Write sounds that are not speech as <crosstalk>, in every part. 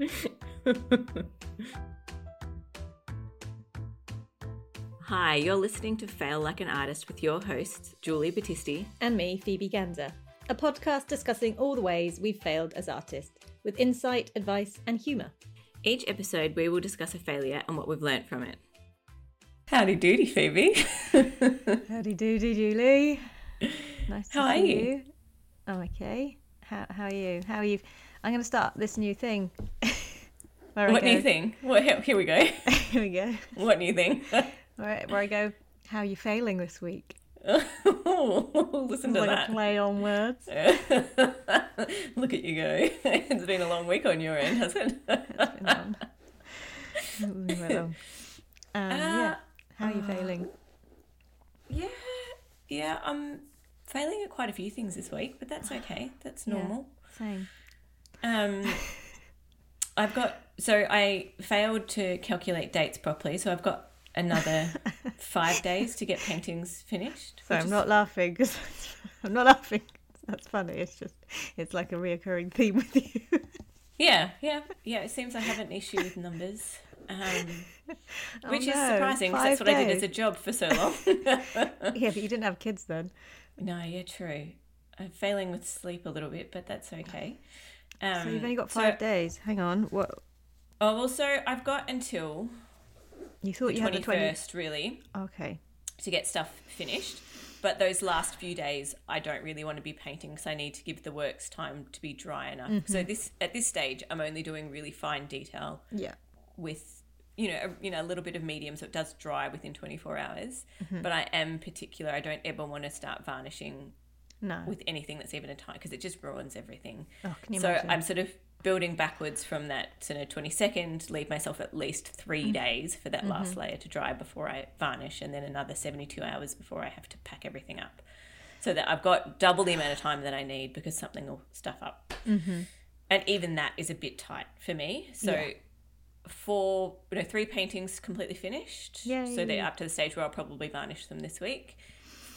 <laughs> Hi, you're listening to Fail Like an Artist with your hosts, Julie Battisti. and me, Phoebe Gander. A podcast discussing all the ways we've failed as artists, with insight, advice, and humour. Each episode, we will discuss a failure and what we've learnt from it. Howdy doody, Phoebe. <laughs> Howdy doody, Julie. Nice to How are see you? you. I'm okay. How, how are you? How are you? I'm going to start this new thing. <laughs> What new thing? What, here, here we go. <laughs> Here we go. What new thing? <laughs> Where, where I go, how are you failing this week? Listen to like that. a play on words. Look at you go. it's been a long week on your end, hasn't it? It's been long. It's been long. Um, yeah. How are you failing? yeah, yeah. I'm failing at quite a few things this week, but that's <sighs> okay. That's normal. Same. Um, <laughs> I've got so I failed to calculate dates properly, so I've got another <laughs> five days to get paintings finished. So I'm is- not laughing because <laughs> I'm not laughing. That's funny. It's just it's like a reoccurring theme with you. Yeah, yeah, yeah. It seems I have an issue with numbers, um, which is Oh, surprising because that's what I did as a job for so long. yeah, but you didn't have kids then. no, yeah, true. I'm failing with sleep a little bit, but that's okay. Um, So you've only got so- five days. Hang on. What Oh well, so I've got until you thought you had the twenty? first really Okay. to get stuff finished. But those last few days, I don't really want to be painting because I need to give the works time to be dry enough. Mm-hmm. So this at this stage, I'm only doing really fine detail Yeah. with you know a, you know a little bit of medium, so it does dry within 24 hours. Mm-hmm. But I am particular. I don't ever want to start varnishing No. with anything that's even a time because it just ruins everything. Oh, can you so imagine? I'm sort of building backwards from that sort of 22nd, leave myself at least 3 Mm-hmm. days for that last layer to dry before I varnish, and then another 72 hours before I have to pack everything up. So that I've got double the amount of time that I need because something will stuff up. Mm-hmm. And even that is a bit tight for me. So for you know three paintings completely finished. Yay. So they're up to the stage where I'll probably varnish them this week.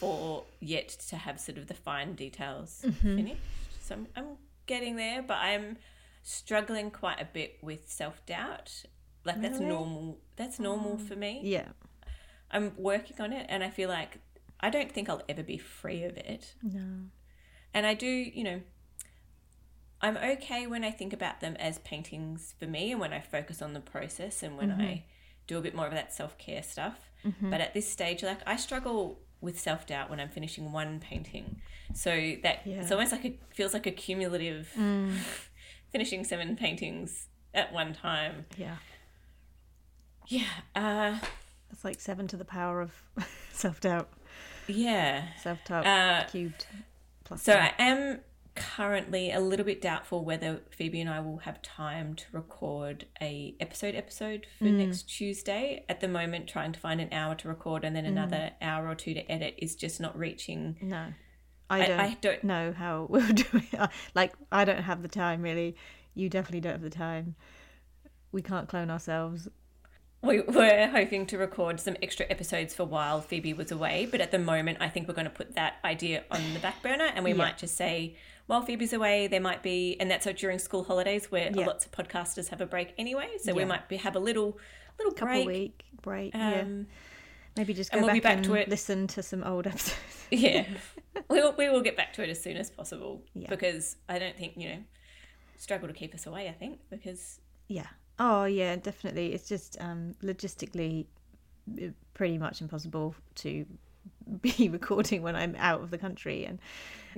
For yet to have sort of the fine details Mm-hmm. finished. So I'm, I'm getting there, but I'm struggling quite a bit with self doubt. Like that's normal. That's normal for me. Yeah. I'm working on it, and I feel like I don't think I'll ever be free of it. No. And I do, you know, I'm okay when I think about them as paintings for me and when I focus on the process and when Mm-hmm. I do a bit more of that self care stuff. But at this stage, like I struggle with self doubt when I'm finishing one painting. So that it's Yeah. almost like it feels like a cumulative <laughs> finishing seven paintings at one time. Yeah. Yeah. Uh, That's like seven to the power of <laughs> self doubt. yeah. Self doubt Uh, cubed. Plus. So one. I am currently a little bit doubtful whether Phoebe and I will have time to record a episode episode for Mm. next Tuesday. At the moment, trying to find an hour to record and then Mm. another hour or two to edit is just not reaching. No. I I- don't, I don't- know how <laughs> we'll do it. Like, I don't have the time, really. You definitely don't have the time. we can't clone ourselves. We were hoping to record some extra episodes for while Phoebe was away, but at the moment, I think we're going to put that idea on the back burner, and we Yeah. might just say while Phoebe's away, there might be, and that's during school holidays where Yeah. lots of podcasters have a break anyway. So we might be, have a little little Couple break. week break. yeah. Um, Maybe just go and we'll back, be back and to it. listen to some old episodes. <laughs> yeah, <laughs> we will, we will get back to it as soon as possible Yeah. because I don't think you know struggle to keep us away. I think because Yeah. Oh, yeah, definitely. It's just um, logistically uh, pretty much impossible to <laughs> be recording when I'm out of the country, and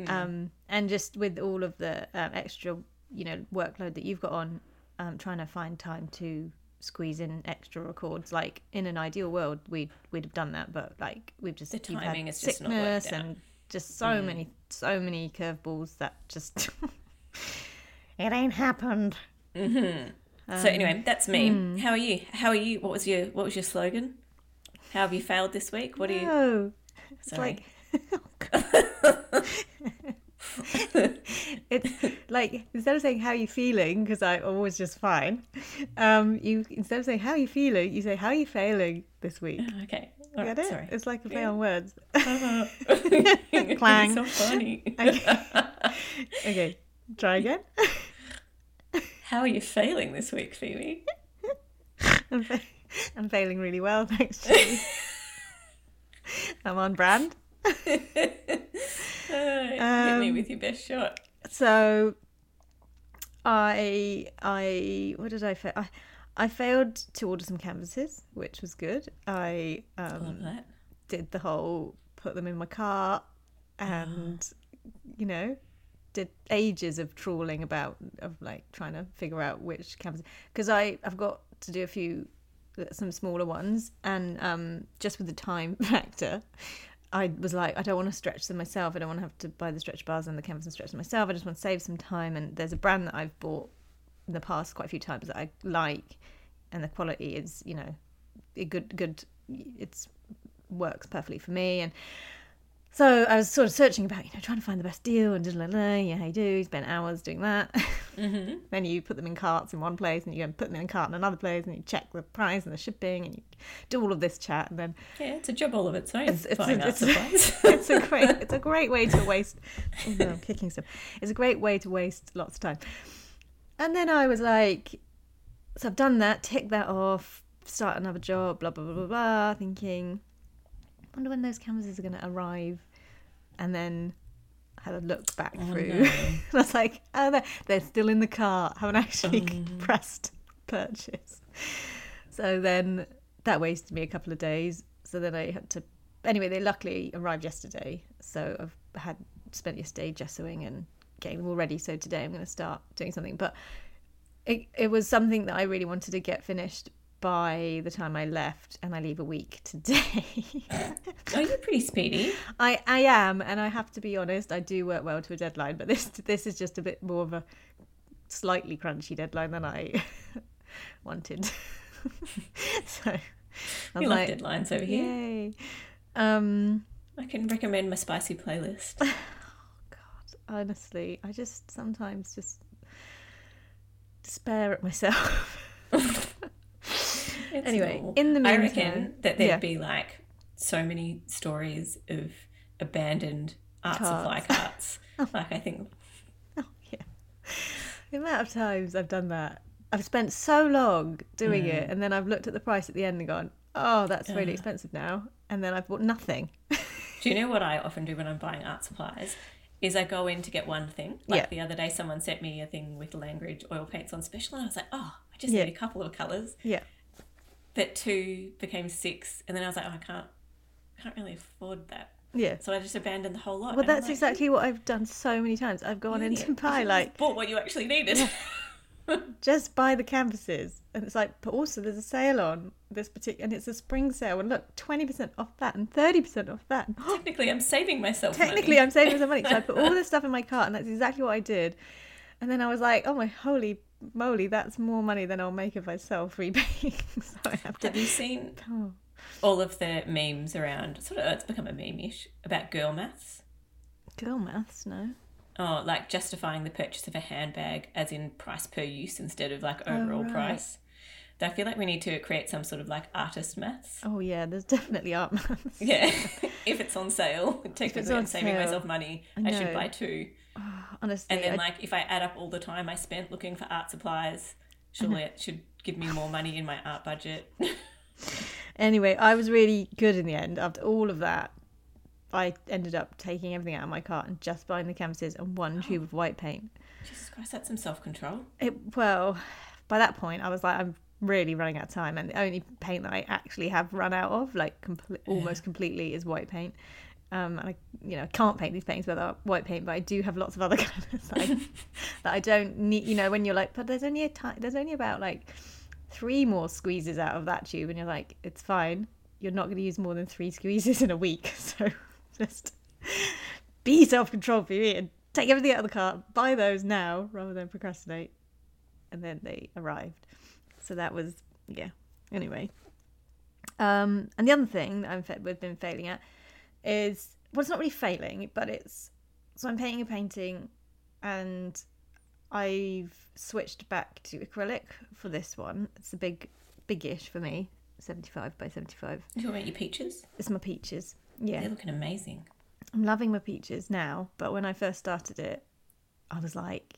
um, and just with all of the um, extra, you know, workload that you've got on, um, trying to find time to squeeze in extra records. Like in an ideal world, we'd we'd have done that, but like we've just The timing just worked sickness out. and just so many so many curveballs that just <laughs> it ain't happened. So. Anyway, that's me. hmm. How are you? How are you? What was your What was your slogan? How have you failed this week? What do you? No. It's Sorry. like <laughs> it's like instead of saying how are you feeling because I'm always just fine, um, you instead of saying how are you feeling, you say how are you failing this week. Okay. All Get right, it? Sorry. It's like a play on words. <laughs> <laughs> Clang. Clang. so funny. Okay. okay, try again. How are you failing this week, Phoebe? I'm, fa- I'm failing really well, thanks. Julie. I'm on brand. <laughs> Uh, hit me Um, with your best shot. so i i what did i fail I, I failed to order some canvases which was good i um did the whole put them in my cart and you know did ages of trawling about of like trying to figure out which canvas because i i've got to do a few some smaller ones and um just with the time <laughs> factor I was like, I don't want to stretch them myself. I don't want to have to buy the stretch bars and the canvas and stretch them myself. I just want to save some time. And there's a brand that I've bought in the past quite a few times that I like, and the quality is, you know, a good, good. It's works perfectly for me. And so I was sort of searching about, you know, trying to find the best deal and just like, yeah, how you do? You spent hours doing that. Mm-hmm. <laughs> then you put them in carts in one place, and you go and put them in a cart in another place, and you check the price and the shipping, and you do all of this chat, and then Yeah, it's a job all of its own. It's- it's- art it's- <laughs> it's a great it's a great way to waste oh no, I'm kicking stuff it's a great way to waste lots of time and then i was like so i've done that tick that off start another job blah blah blah blah blah thinking wonder when those canvases are going to arrive and then I had a look back oh, through <laughs> and i was like oh they're, they're still in the cart haven't actually <laughs> mm-hmm. pressed purchase so then that wasted me a couple of days. So then I had to. Anyway, they luckily arrived yesterday. So I've had spent yesterday gessoing and getting them all ready. So today I'm going to start doing something. But it, it was something that I really wanted to get finished by the time I left, and I leave a week today. oh, you're pretty speedy. I, I am, and I have to be honest, I do work well to a deadline, but this this is just a bit more of a slightly crunchy deadline than I <laughs> wanted. <laughs> so I We was love like, deadlines over here. Yay. Um I can recommend my spicy playlist. <laughs> Oh God, honestly, I just sometimes just despair at myself. It's Anyway, normal. in the I reckon that there'd yeah. be like so many stories of abandoned art Carts. supply carts. like I think oh yeah. The amount of times I've done that. I've spent so long doing Mm. it and then I've looked at the price at the end and gone, Oh, that's really expensive now and then I've bought nothing. <laughs> Do you know what I often do when I'm buying art supplies? Is I go in to get one thing. Like Yeah. the other day, someone sent me a thing with Langridge oil paints on special, and I was like, oh, I just Yeah. need a couple of colours. yeah. But two became six, and then I was like, oh, I can't, can't really afford that. Yeah. So I just abandoned the whole lot. Well, that's like, exactly what I've done so many times. I've gone you in to idiot. buy like bought what you actually needed. <laughs> just buy the canvases and it's like but also there's a sale on this particular and it's a spring sale and look 20% off that and 30% off that <gasps> Technically, I'm saving myself. technically money. i'm saving some money so i put <laughs> all this stuff in my cart and that's exactly what i did and then i was like oh my holy moly that's more money than i'll make if i sell three <laughs> so <laughs> i have to Have you seen Oh. all of the memes around? Sort of, it's become a meme-ish about girl maths. girl maths no Oh, like justifying the purchase of a handbag as in price per use instead of like overall Oh, right. price. I feel like we need to create some sort of like artist maths. Oh yeah, there's definitely art maths. Yeah, <laughs> if it's on sale, technically on I'm saving sale. myself money. I I, should buy two. <sighs> Oh, honestly, And then I- like if I add up all the time I spent looking for art supplies, surely it should give me more money in my art budget. <laughs> Anyway, I was really good in the end. After all of that, I ended up taking everything out of my cart and just buying the canvases and one tube <gasps> of white paint. Jesus Christ, that's some self control. It well, by that point, I was like, I'm really running out of time, and the only paint that I actually have run out of, like comple- almost completely, is white paint. Um, and I, you know, I can't paint these paintings without white paint, but I do have lots of other <laughs> colours that I, <laughs> that I don't need. You know, when you're like, but there's only a ti- there's only about like three more squeezes out of that tube, and you're like, it's fine. You're not going to use more than three squeezes in a week, <laughs> so just be self-controlled for me and take everything out of the cart, buy those now rather than procrastinate. And then they arrived. So that was yeah. Anyway, um, and the other thing that I'm fa- we've been failing at is well, it's not really failing, but it's so I'm painting a painting, and I've switched back to acrylic for this one. It's a big, big-ish for me, 75 by 75. You talking about your peaches? It's my peaches. Yeah. They're looking amazing. I'm loving my peaches now, but when I first started it, I was like,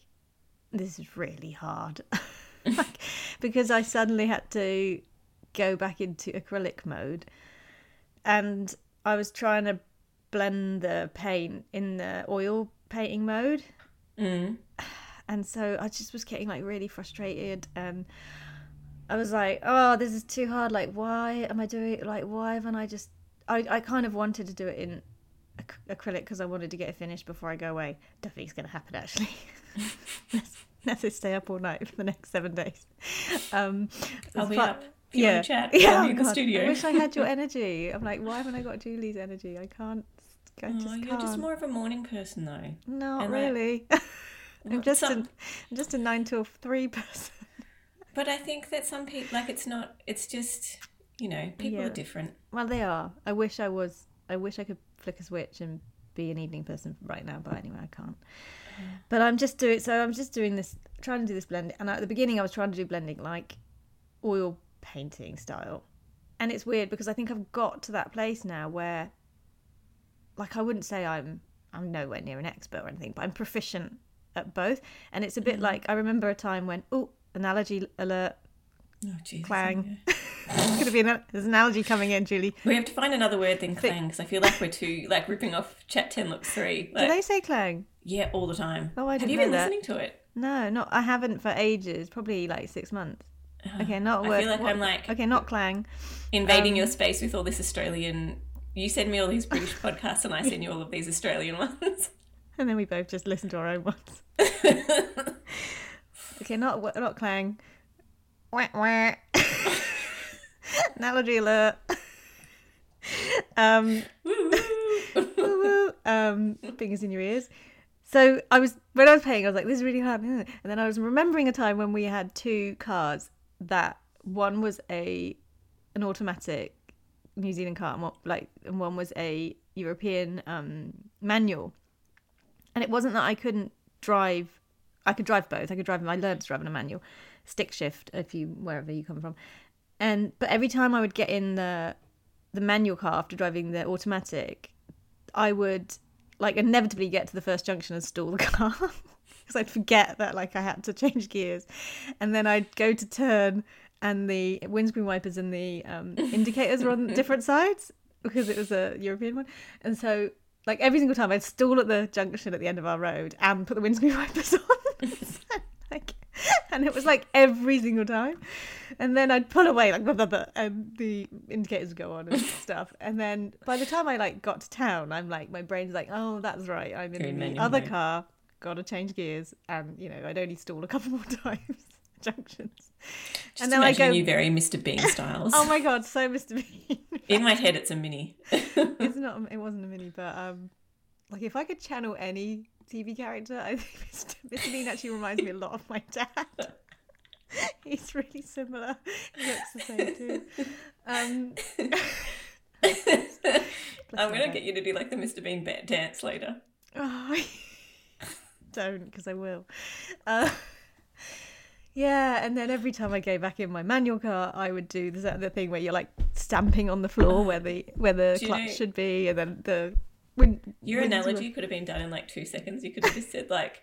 this is really hard. <laughs> like, because I suddenly had to go back into acrylic mode and I was trying to blend the paint in the oil painting mode. Mm. <sighs> And so I just was getting like really frustrated and I was like, oh, this is too hard. Like, why am I doing it? Like, why haven't I just. I, I kind of wanted to do it in ac- acrylic because I wanted to get it finished before I go away. Don't think it's going to happen actually. <laughs> <laughs> let's, <laughs> let's just stay up all night for the next seven days. Um, I'll be up. If you want to chat, <laughs> yeah, oh in the God. studio. I wish I had your <laughs> energy. I'm like, why haven't I got Julie's energy? I can't. I just Oh, you're can't. just more of a morning person though. Not and that- really. I'm just some- a, I'm just a nine to three person. But I think that some people like it's not. It's just you know people Yeah. are different. Well, they are. I wish I was. I wish I could flick a switch and be an evening person right now, but mm. anyway, I can't. But I'm just doing. So I'm just doing this, trying to do this blending. And at the beginning, I was trying to do blending like oil painting style, and it's weird because I think I've got to that place now where, like, I wouldn't say I'm I'm nowhere near an expert or anything, but I'm proficient at both. And it's a bit mm. like I remember a time when oh, analogy alert, Oh Jesus! clang. There's going to be an, there's an analogy coming in, Julie. We have to find another word than clang because I feel like we're too like ripping off chat ten looks three. Do they say clang? Yeah, all the time. Oh, I didn't Have you know been that. listening to it? No, not I haven't for ages. Probably like six months. Okay, not I word. feel like what- I'm like okay, not clang. invading Um, your space with all this Australian. You send me all these British <laughs> podcasts, and I send you all of these Australian <laughs> ones. And then we both just listen to our own ones. <laughs> okay, not not clang. Wah, wah. <laughs> Analogy alert. um, woo, woo. <laughs> um, fingers in your ears. So I was when I was paying, I was like, "This is really hard," and then I was remembering a time when we had two cars that one was a an automatic New Zealand car, and one, like, and one was a European um, manual. And it wasn't that I couldn't drive. I could drive both. I could drive. I learned to drive in a manual, stick shift if you wherever you come from. And but every time I would get in the the manual car after driving the automatic, I would like inevitably get to the first junction and stall the <laughs> car. Because I'd forget that like I had to change gears, and then I'd go to turn and the windscreen wipers and the um, indicators were on <laughs> different sides because it was a European one, and so like every single time I'd stall at the junction at the end of our road and put the windscreen <laughs> wipers on. <laughs> and it was like every single time. And then I'd pull away like blah, blah, blah, and the indicators would go on and <laughs> stuff. And then by the time I like got to town, I'm like my brain's like, oh, that's right. I'm in in the other car. Got to change gears, and you know I'd only stall a couple <laughs> more times junctions. Just and then I go, you very Mr. Bean styles. oh my god, so Mr. Bean. In my head, it's a mini. it's not. It wasn't a mini, but um, like if I could channel any TV character, I think Mr. Mr. Bean actually reminds me a lot of my dad. <laughs> He's really similar. He looks the same too. Um, <laughs> I'm gonna get you to do like the Mr. Bean ba- dance later. Oh, <laughs> don't, because I will. Uh, Yeah, and then every time I go back in my manual car, I would do the, the thing where you're like stamping on the floor where the where the clutch know- should be, and then the when Your when- analogy could have been done in like two seconds. You could have just said like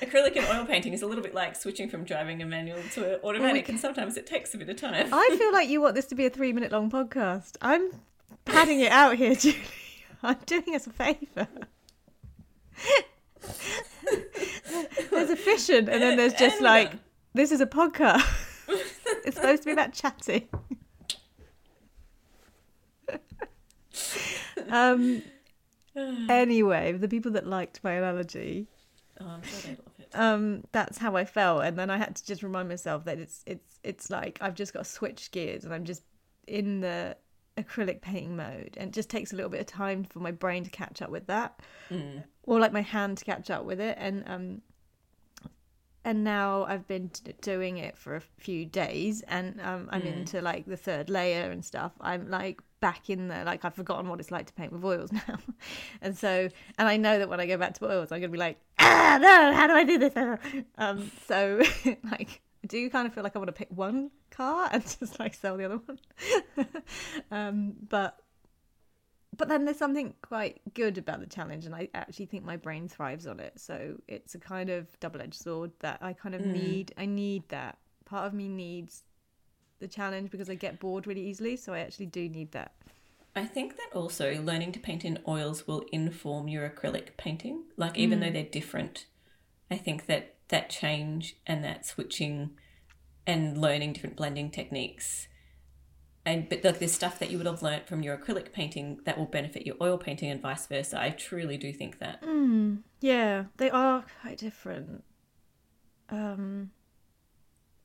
acrylic and oil painting is a little bit like switching from driving a manual to an automatic, and sometimes it takes a bit of time. I <laughs> feel like you want this to be a three minute long podcast. I'm padding it out here, <laughs> Julie. I'm doing us a favour. <laughs> there's efficient, and then there's just like this is a podcast. it's supposed to be about chatting. um. <sighs> Anyway, the people that liked my analogy, oh, I'm sure they love it. um, that's how I felt, and then I had to just remind myself that it's it's it's like I've just got to switch gears, and I'm just in the acrylic painting mode, and it just takes a little bit of time for my brain to catch up with that, or like my hand to catch up with it, and um, and now I've been t- doing it for a few days, and um, I'm into like the third layer and stuff. I'm like back in there, like I've forgotten what it's like to paint with oils <laughs> now, and so and I know that when I go back to oils, I'm gonna be like, ah, no, how do I do this? Um, so <laughs> like I do kind of feel like I want to pick one car and <laughs> just like sell the other one, um, but but then there's something quite good about the challenge and i actually think my brain thrives on it. So it's a kind of double-edged sword that i kind of mm. need i need that. Part of me needs the challenge because i get bored really easily so i actually do need that. I think that also learning to paint in oils will inform your acrylic painting. Like even though mm. they're different, I think that that change and that switching and learning different blending techniques and but like there's stuff that you would have learnt from your acrylic painting that will benefit your oil painting and vice versa. I truly do think that. yeah they are quite different um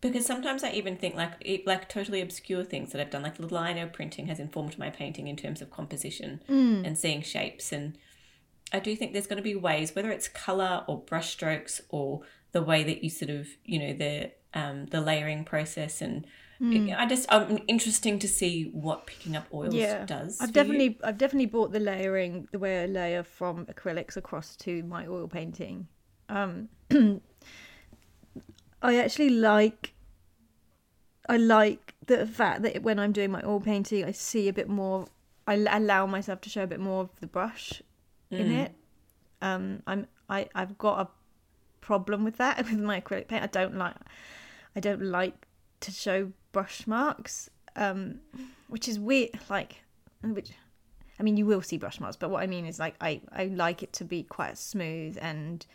Because sometimes I even think like it, like totally obscure things that I've done, like the lino printing has informed my painting in terms of composition and seeing shapes. And I do think there's going to be ways, whether it's color or brush strokes or the way that you sort of you know the um, the layering process and. I just I'm interesting to see what picking up oils yeah. does. i've for you. definitely i've definitely bought the layering the way i layer from acrylics across to my oil painting. Um <clears throat> i actually like i like the fact that when i'm doing my oil painting i see a bit more i l- allow myself to show a bit more of the brush in it. Um i'm i i've got a problem with that <laughs> with my acrylic paint. I don't like i don't like to show brush marks um which is weird like which i mean you will see brush marks but what i mean is like i i like it to be quite smooth and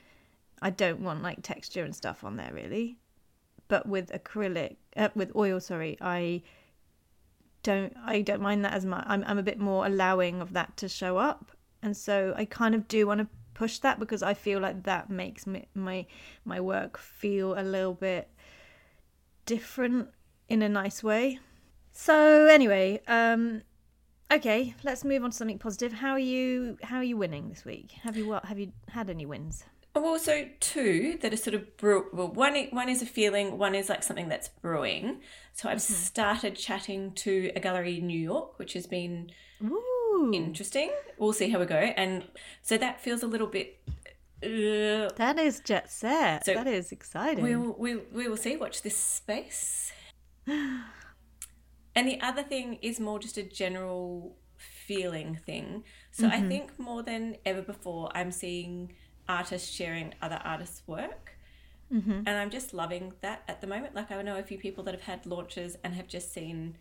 i don't want like texture and stuff on there really. But with acrylic uh, with oil sorry i don't i don't mind that as much. I'm, I'm a bit more allowing of that to show up. And so i kind of do want to push that because i feel like that makes me, my my work feel a little bit different in a nice way so anyway um okay let's move on to something positive how are you how are you winning this week have you what have you had any wins Well, so two that are sort of brew. Well, one one is a feeling. One is like something that's brewing. So I've started chatting to a gallery in New York, which has been Ooh, interesting. We'll see how we go. And so that feels a little bit. Uh, that is jet set So that is exciting we'll, we we will see. Watch this space. <gasps> And the other thing is more just a general feeling thing. So I mm-hmm. think more than ever before, I'm seeing artists sharing other artists' work. Mm-hmm. And I'm just loving that at the moment. Like, I know a few people that have had launches and have just seen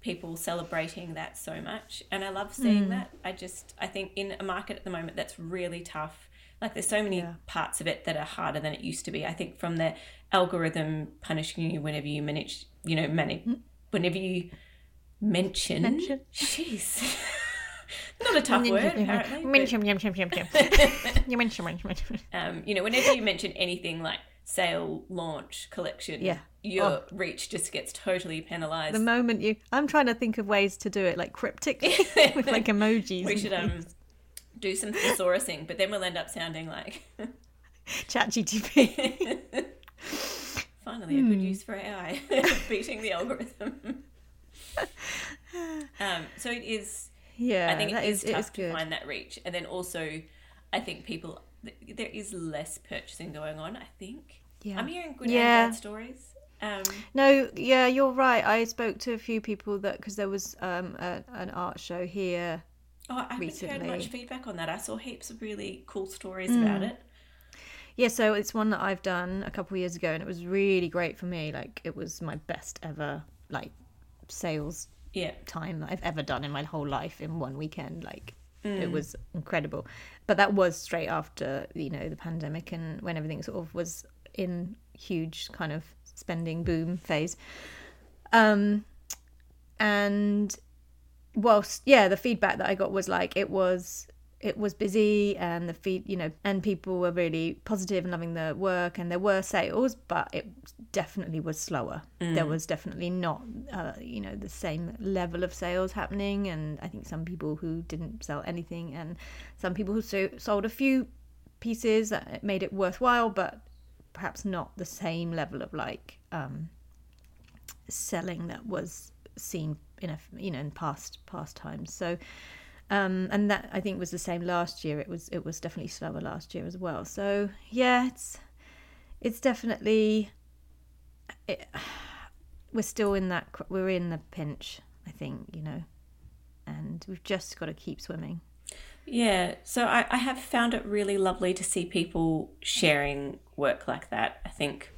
people celebrating that so much. And I love seeing mm. that. I just, I think in a market at the moment that's really tough. Like, there's so many Yeah. parts of it that are harder than it used to be. I think from the algorithm punishing you whenever you manage, you know, manage, whenever you mention. Mention. Jeez. <laughs> Not a tough word, apparently. Mention, mention, mention. <laughs> You mention, um, you know, whenever you mention anything like sale, launch, collection, Yeah. your Oh. reach just gets totally penalized. The moment you, I'm trying to think of ways to do it like cryptically <laughs> with like emojis. we should um do some thesaurusing, but then we'll end up sounding like chat Finally a good use for AI <laughs> <laughs> beating the algorithm. um, so it is Yeah, I think it is, is, tough is to find that reach. And then also, I think people, there is less purchasing going on, I think. Yeah. I'm hearing good Yeah. and bad stories. Um, No, yeah, you're right. I spoke to a few people that because there was um, a, an art show here. oh, I haven't heard much feedback on that. I saw heaps of really cool stories Mm. about it. Yeah, so it's one that I've done a couple of years ago, and it was really great for me. Like, it was my best ever like sales Yeah. time that I've ever done in my whole life in one weekend. Like, Mm. it was incredible. But that was straight after you know the pandemic and when everything sort of was in huge kind of spending boom phase. Um, and whilst yeah, the feedback that I got was like it was it was busy and the feed you know and people were really positive and loving the work and there were sales but it definitely was slower. There was definitely not uh, you know the same level of sales happening and i think some people who didn't sell anything and some people who so, sold a few pieces that made it worthwhile but perhaps not the same level of like um selling that was seen in a you know in past past times. So um and that i think was the same last year it was it was definitely slower last year as well so yeah it's it's definitely it, we're still in that we're in the pinch i think you know and we've just got to keep swimming Yeah, so I, I have found it really lovely to see people sharing work like that. I think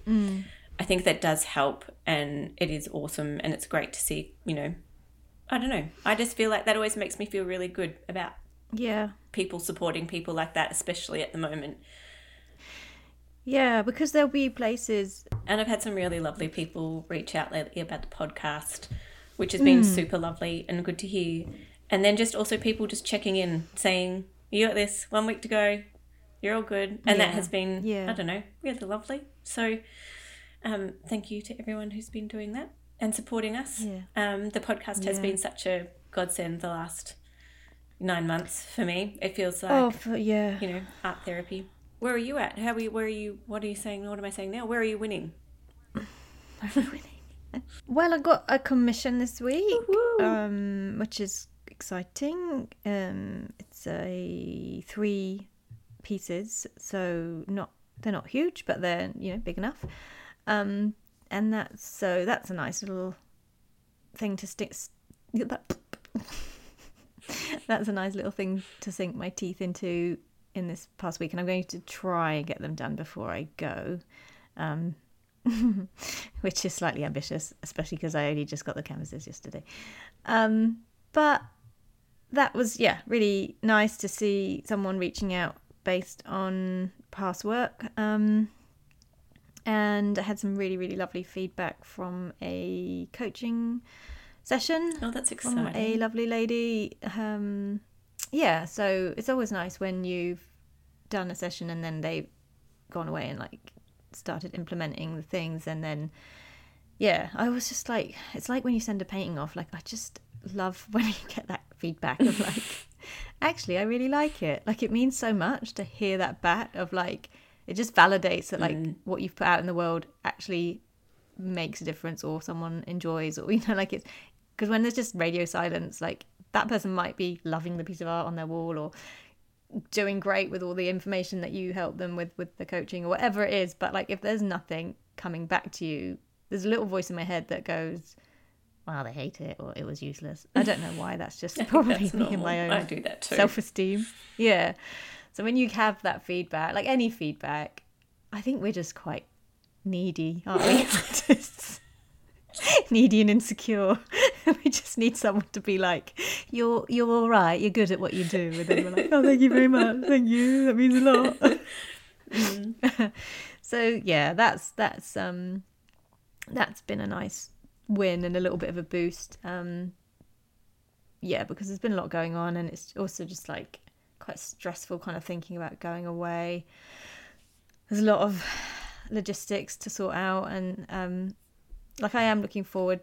I think that does help and it is awesome and it's great to see, you know. I don't know. I just feel like that always makes me feel really good about yeah people supporting people like that, especially at the moment. yeah because there'll be places And I've had some really lovely people reach out lately about the podcast, which has been super lovely and good to hear. And then just also people just checking in, saying, You got this, one week to go, you're all good. And that has been, Yeah. I don't know, really lovely. So um, thank you to everyone who's been doing that and supporting us. Yeah. Um, the podcast has Yeah. been such a godsend the last nine months for me. It feels like, oh for, yeah you know, art therapy. Where are you at? How are you, where are you, what are you saying? What am I saying now? Where are you winning? <laughs> <laughs> Well, I got a commission this week, um, which is exciting. Um, it's a three pieces, so not they're not huge, but they're you know big enough. Um, and that's so that's a nice little thing to stick. <laughs> That's a nice little thing to sink my teeth into in this past week, and I'm going to try and get them done before I go. Um, <laughs> which is slightly ambitious, especially because I only just got the canvases yesterday. Um, but that was, yeah, really nice to see someone reaching out based on past work. Um, and I had some really, really lovely feedback from a coaching session Oh, that's from a lovely lady. Um, yeah, so it's always nice when you've done a session and then they've gone away and like started implementing the things and then yeah i was just like it's like when you send a painting off like i just love <laughs> when you get that feedback of like <laughs> actually i really like it like it means so much to hear that back of like it just validates that like what you've put out in the world actually makes a difference or someone enjoys or <laughs> you know like it's because when there's just radio silence like that person might be loving the piece of art on their wall or doing great with all the information that you help them with with the coaching or whatever it is but like if there's nothing coming back to you there's a little voice in my head that goes wow they hate it or it was useless. I don't know why that's just <laughs> probably That's me and my own I do that too. self-esteem. Yeah so when you have that feedback like any feedback i think we're just quite needy aren't we? <laughs> <laughs> Artists needy and insecure. <laughs> We just need someone to be like you're you're all right. You're good at what you do. And then we're like oh thank you very much. Thank you. That means a lot. So yeah that's that's um that's been a nice win and a little bit of a boost. Um yeah because there's been a lot going on and it's also just like quite stressful kind of thinking about going away there's a lot of logistics to sort out and um like I am looking forward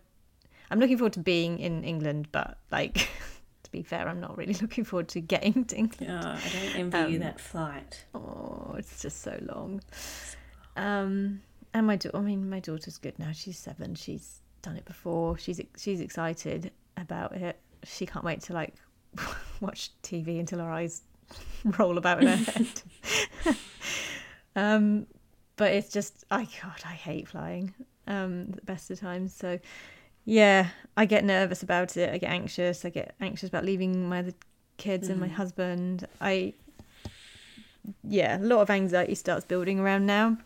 I'm looking forward to being in England but like <laughs> to be fair I'm not really <laughs> looking forward to getting to England Oh, I don't envy you Um, that flight. Oh, it's just so long. Um, and my daughter, I mean, my daughter's good now. She's seven. She's done it before. She's she's excited about it. She can't wait to like <laughs> watch TV until her eyes <laughs> roll about in her head. <laughs> um, but it's just, I God, I hate flying. um, the best of times. So, yeah, I get nervous about it. I get anxious. I get anxious about leaving my other kids and my husband. I, yeah, a lot of anxiety starts building around now.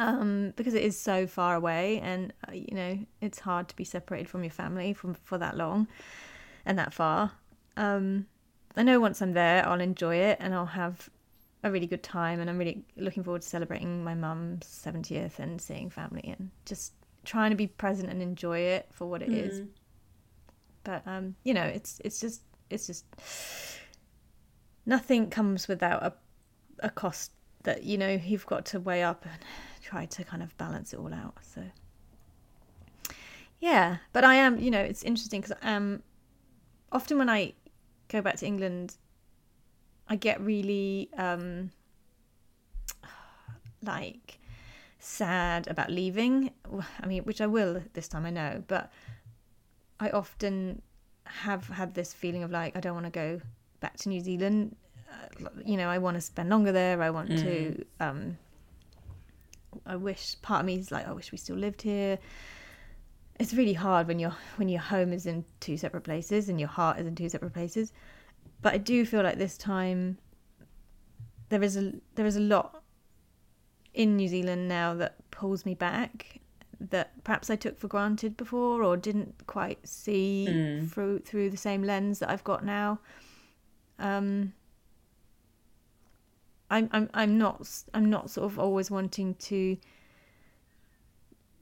Um, because it is so far away, and uh, you know it's hard to be separated from your family from for that long, and that far. Um, I know once I'm there, I'll enjoy it, and I'll have a really good time, and I'm really looking forward to celebrating my mum's seventieth and seeing family, and just trying to be present and enjoy it for what it is. But um, you know, it's it's just it's just nothing comes without a a cost that you know you've got to weigh up and try to kind of balance it all out. So yeah, but I am, you know, it's interesting because um, often when I go back to England, I get really um, like sad about leaving. I mean, which I will this time, I know, but I often have had this feeling of like I don't want to go back to New Zealand. Uh, you know, I want to spend longer there. I want to. Um, I wish part of me is like I wish we still lived here. It's really hard when your when your home is in two separate places and your heart is in two separate places. But I do feel like this time there is a there is a lot in New Zealand now that pulls me back that perhaps I took for granted before or didn't quite see through through the same lens that I've got now. Um, I'm I'm I'm not I'm not sort of always wanting to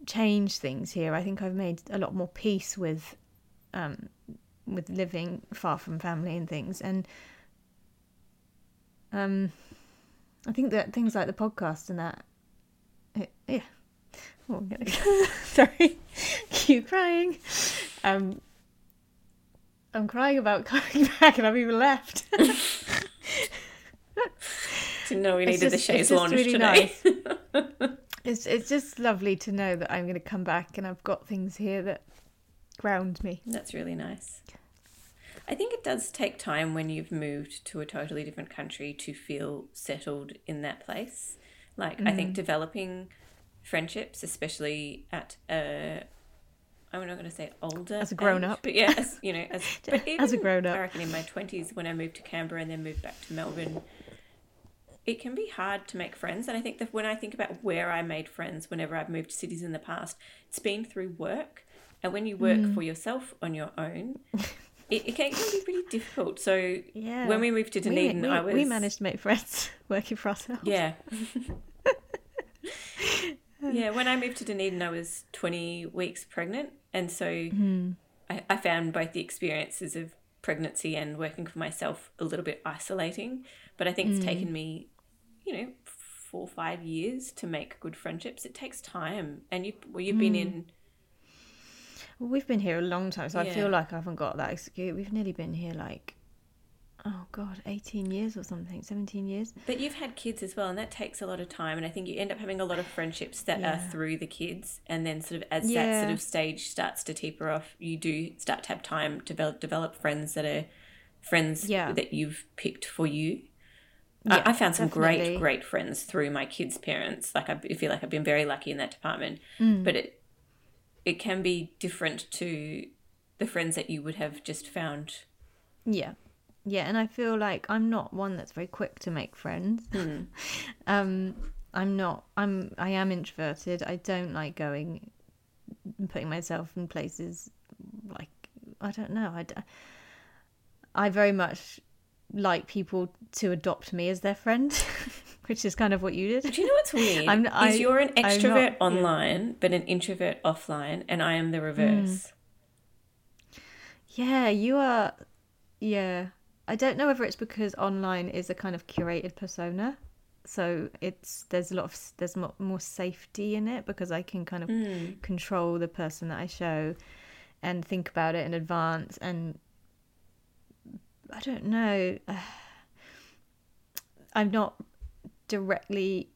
change things here. I think I've made a lot more peace with um with living far from family and things. And um I think that things like the podcast and that it, yeah. Oh, gonna <laughs> sorry. Keep crying. Um I'm crying about coming <laughs> back and I've even left. <laughs> Didn't know we needed the just- it's show's launch really today. It's it's just lovely to know that I'm going to come back and I've got things here that ground me. That's really nice. I think it does take time when you've moved to a totally different country to feel settled in that place. Like, I Mm. think developing friendships, especially at a, I'm not going to say older, As a grown age, up. but yeah, as, you know, as, <laughs> even, As a grown up. I reckon in my 20s when I moved to Canberra and then moved back to Melbourne, it can be hard to make friends. And I think that when I think about where I made friends whenever I've moved to cities in the past, it's been through work. And when you work Mm. for yourself on your own, <laughs> it, it can, be pretty difficult. So Yeah. when we moved to Dunedin, we, we, I was we managed to make friends <laughs> working for ourselves. yeah. <laughs> yeah, when I moved to Dunedin, I was 20 weeks pregnant. And so Hmm. I, I found both the experiences of pregnancy and working for myself a little bit isolating. But I think it's Hmm. taken me, you know, four or five years to make good friendships. It takes time. And you, well, you've been in, Well, we've been here a long time, so I feel like I haven't got that excuse. We've nearly been here like, oh god, 18 years or something, 17 years. but you've had kids as well. And that takes a lot of time. And I think you end up having a lot of friendships that are through the kids. And then sort of as that sort of stage starts to taper off, you do start to have time to develop, develop friends that are friends Yeah. that you've picked for you. Yeah, I, I found some great, definitely. great friends through my kids' parents. Like I feel like I've been very lucky in that department. Mm. But it it can be different to the friends that you would have just found. Yeah. Yeah, and I feel like I'm not one that's very quick to make friends. <laughs> um I'm not I'm I am introverted. I don't like going and putting myself in places like I don't know. I d- I very much like people to adopt me as their friend, <laughs> which is kind of what you did. Do you know what's weird? I'm- I- is you're an I'm not- extrovert yeah. online, but an introvert offline, and I am the hmm. reverse. Yeah, you are. Yeah, I don't know whether it's because online is a kind of curated persona, so it's there's a lot of there's mo- more safety in it because I can kind of hmm. control the person that I show, and think about it in advance. And I don't know. <sighs> I'm not directly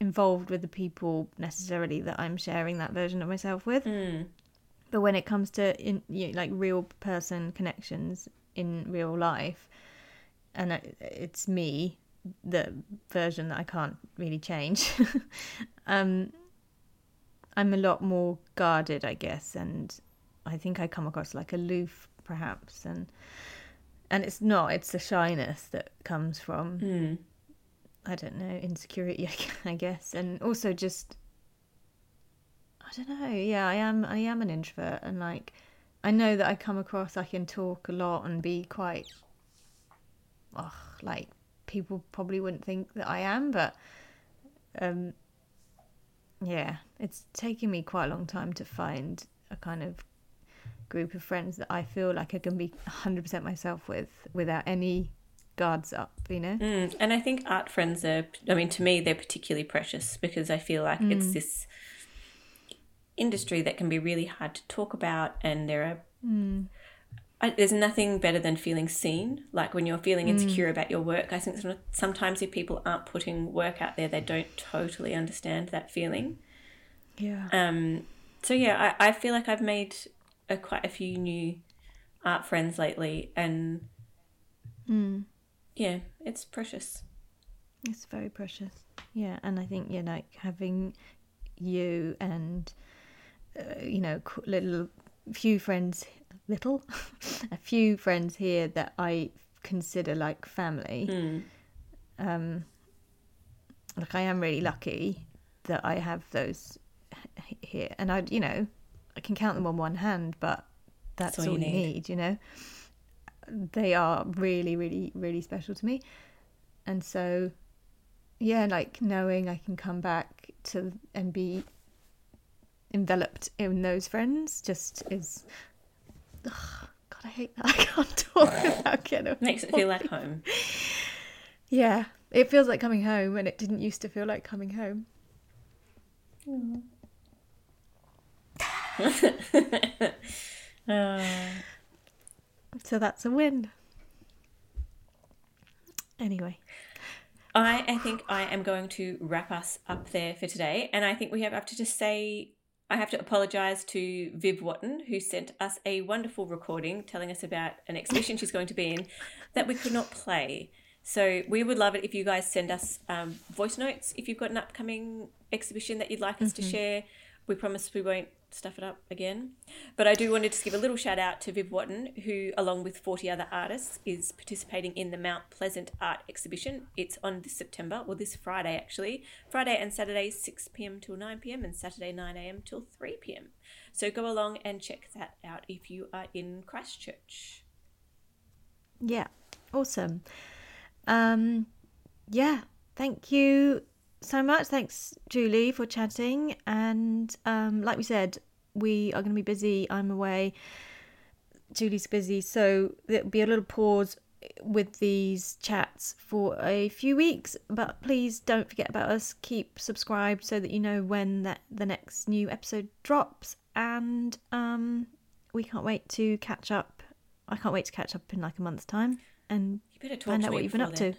involved with the people necessarily that I'm sharing that version of myself with. But when it comes to in you know, like real person connections in real life, and it's me, the version that I can't really change. <laughs> um, I'm a lot more guarded, I guess, and I think I come across like aloof, perhaps, and and it's not. It's the shyness that comes from Hmm. I don't know insecurity, <laughs> I guess, and also just I don't know. Yeah, I am. I am an introvert, and like I know that I come across. I can talk a lot and be quite. Oh, like people probably wouldn't think that I am, but um, yeah, it's taken me quite a long time to find a kind of group of friends that I feel like I can be 100% myself with without any guards up, you know? Mm, and I think art friends are, I mean, to me, they're particularly precious because I feel like it's this industry that can be really hard to talk about, and there are. I, there's nothing better than feeling seen. Like when you're feeling insecure about your work, I think sometimes if people aren't putting work out there, they don't totally understand that feeling. Yeah. Um, so yeah, I, I feel like I've made a, quite a few new art friends lately, and yeah, it's precious. It's very precious. Yeah, and I think, you know, like having you and, uh, you know, little, few friends, little, <laughs> a few friends here that I consider like family. Um, like I am really lucky that I have those here, and I, you know, I can count them on one hand, but that's all all, you you need. need, you know. They are really, really, really special to me, and so, yeah, like knowing I can come back to and be enveloped in those friends just is. Ugh, God, I hate that. <laughs> I can't talk without getting. <laughs> Makes it feel like home. <laughs> Yeah, it feels like coming home, and it didn't used to feel like coming home. Mm. <laughs> So that's a win. Anyway, I, I think I am going to wrap us up there for today. And I think we have, have to just say, I have to apologise to Viv Watton, who sent us a wonderful recording telling us about an exhibition she's going to be in that we could not play. So we would love it if you guys send us um, voice notes if you've got an upcoming exhibition that you'd like us to share. We promise we won't stuff it up again. But I do want to give a little shout out to Viv Watton, who, along with 40 other artists, is participating in the Mount Pleasant Art Exhibition. It's on this September, or this Friday actually. Friday and Saturday, 6 pm till 9 pm, and Saturday, 9 am till 3 pm. So go along and check that out if you are in Christchurch. yeah, awesome. Um, yeah, thank you so much. Thanks, Julie, for chatting. And um, like we said, we are going to be busy. I'm away. Julie's busy, so there'll be a little pause with these chats for a few weeks. But please don't forget about us. Keep subscribed so that you know when that the next new episode drops. And um, we can't wait to catch up. I can't wait to catch up in like a month's time and You better talk find out what you've been up before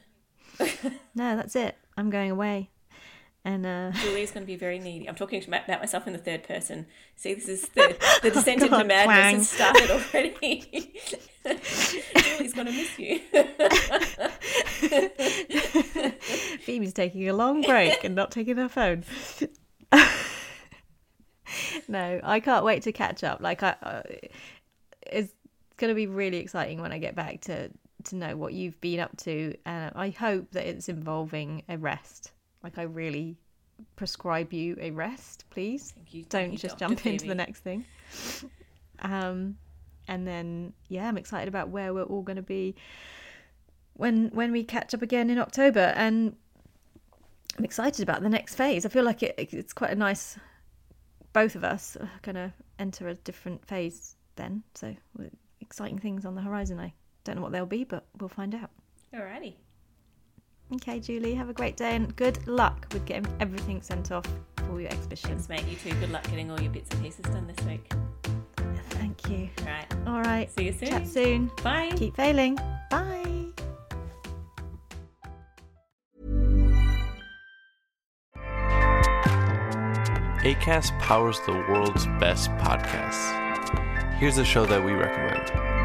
to. <laughs> no, that's it. I'm going away. And uh. <laughs> Julie's going to be very needy. I'm talking about myself in the third person. See, this is the, the <laughs> descent into God, madness twang. has started <laughs> already. Julie's going to miss you. Phoebe's taking a long break and not taking her phone. no, I can't wait to catch up. Like I, uh, it's going to be really exciting when I get back to to know what you've been up to, and I hope that it's involving a rest. Like I really prescribe you a rest, please. Thank you- Don't just Dr. jump into the next thing. <laughs> Um, and then yeah, I'm excited about where we're all going to be when when we catch up again in October, and I'm excited about the next phase. I feel like it, it's quite a nice. Both of us are going to enter a different phase then, so exciting things on the horizon. I don't know what they'll be, but we'll find out. Alrighty. Okay, Julie, have a great day and good luck with getting everything sent off for your exhibition. Thanks, mate. You too. Good luck getting all your bits and pieces done this week. Thank you. All right. All right. See you soon. Chat soon. Bye. Keep failing. Bye. ACAST powers the world's best podcasts. Here's a show that we recommend.